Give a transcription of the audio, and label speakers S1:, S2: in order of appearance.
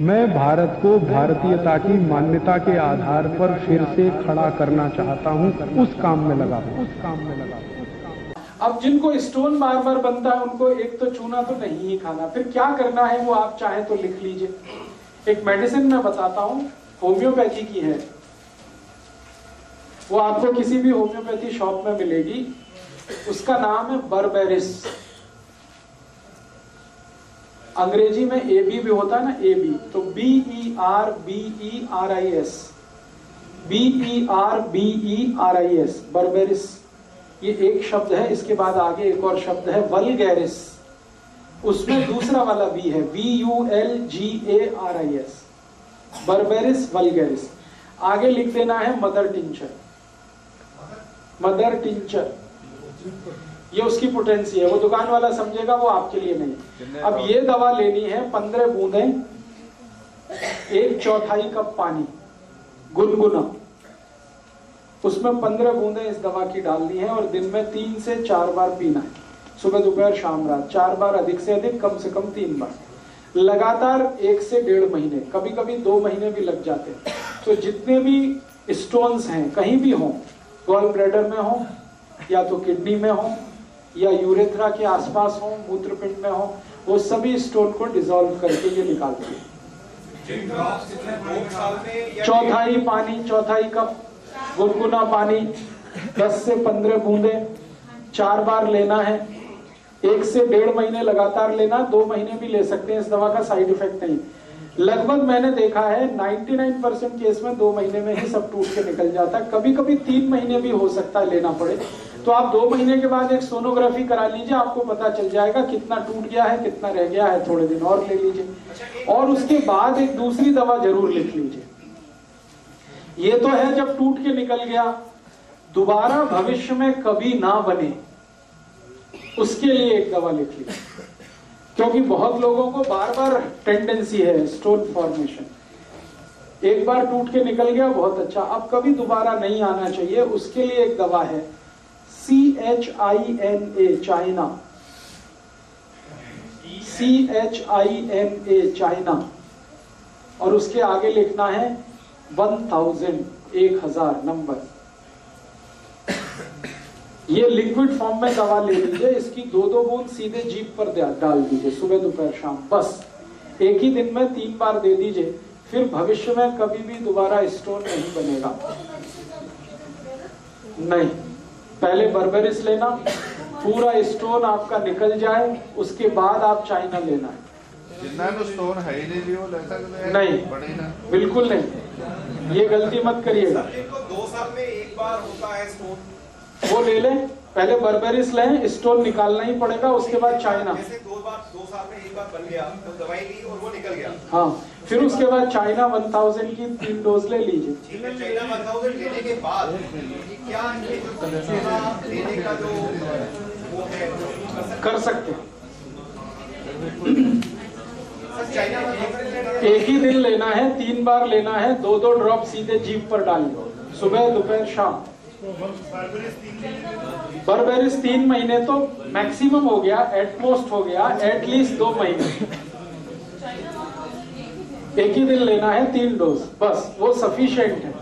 S1: मैं भारत को भारतीयता की मान्यता के आधार पर फिर से खड़ा करना चाहता हूँ, उस काम में लगा उस काम में लगा
S2: अब जिनको स्टोन बार बनता है, उनको एक तो चूना तो नहीं ही खाना। फिर क्या करना है वो आप चाहें तो लिख लीजिए। एक मेडिसिन मैं बताता हूँ होम्योपैथी की है। वो आपको किसी भी होम्योपैथी शॉप में मिलेगी। उसका नाम है बर्बेरिस अंग्रेज़ी में ए बी भी होता है ना ए बी तो B E R B E R I S B E R B E R I S Berberis ये एक शब्द है, इसके बाद आगे एक और शब्द है वलगैरिस उसमें दूसरा वाला बी है V U L G A R I S Berberis vulgaris आगे लिख देना है मदर टिंचर मदर टिंचर ये उसकी पोटेंसी है। वो दुकान वाला समझेगा वो आपके लिए नहीं। अब ये दवा लेनी है पंद्रह बूंदे एक चौथाई कप पानी गुनगुना। उसमें पंद्रह बूंदे इस दवा की डालनी है और दिन में तीन से चार बार पीना है। सुबह दोपहर शाम रात। चार बार अधिक से अधिक कम से कम तीन बार। लगातार एक से डेढ़ महीने कभी कभी दो महीने भी लग जाते हैं। तो जितने भी स्टोन्स हैं कहीं भी हों गॉल ब्रेडर में हो या तो किडनी में हो या यूरेथ्रा के आसपास हो, मूत्रपिंड में हो, वो सभी स्टोन को डिसॉल्व करके ये निकालती है। चौथाई पानी, चौथाई कप, गुनगुना पानी 10 से 15 बूंदे, चार बार लेना है। एक से डेढ़ महीने लगातार लेना, दो महीने भी ले सकते हैं, इस दवा का साइड इफ़ेक्ट नहीं। लगभग मैंने देखा है 99 परसेंट केस में दो महीने में ही सब टूट के निकल जाता है। कभी कभी तीन महीने भी हो सकता है लेना पड़े। तो आप दो महीने के बाद एक सोनोग्राफी करा लीजिए, आपको पता चल जाएगा कितना टूट गया है, कितना रह गया है, थोड़े दिन और ले लीजिए। और उसके बाद एक दूसरी दवा ज़रूर लिख लीजिए। ये तो है जब टूट के निकल गया, दोबारा भविष्य में कभी ना बने, उसके लिए एक दवा लिख लीजिए। क्योंकि बहुत लोगों को बार बार टेंडेंसी है स्टोन फॉर्मेशन एक बार टूट के निकल गया, बहुत अच्छा। अब कभी दोबारा नहीं आना चाहिए, उसके लिए एक दवा है। C H I N A China C H I N A China और उसके आगे लिखना है वन थाउज़ेंड एक हज़ार नंबर ये लिक्विड फॉर्म में दवा ले लीजिए, इसकी दो दो बूंद सीधे जीप पर डाल दीजिए, सुबह दोपहर शाम, बस. एक ही दिन में तीन बार दे दीजिए, फिर भविष्य में कभी भी दोबारा स्टोन नहीं बनेगा. नहीं. पहले बर्बेरिस लेना पूरा स्टोन आपका निकल जाए उसके बाद आप चाइना लेना। है
S3: जिन्ना तो स्टोन है ही नहीं लियो ले सकते हैं।
S2: नहीं।
S3: ना।
S2: बिल्कुल नहीं। ये गलती मत करिएगा।
S4: दो साल में एक बार होता है स्टोन
S2: वो ले लें पहले बर्बेरिस लें स्टोन निकालना ही पड़ेगा उसके बाद चाइना।
S4: जैसे दो बार दो साल में एक बार बन गया तो दवाई ली और वो निकल गया।
S2: हाँ फिर उसके बाद चाइना 1000 की तीन डोज ले लीजिए।
S4: चाइना वन थाउज़ेंड लेने के बाद क्या कर सकते
S2: एक ही दिन लेना है, तीन बार लेना है, दो दो ड्रॉप सीधे जीप पर डालिए सुबह, दोपहर, शाम। बर्बेरिस तीन महीने तो मैक्सिमम हो गया एटमोस्ट हो गया एटलीस्ट दो महीने। एक ही दिन लेना है, तीन डोज बस, वो सफिशियंट है।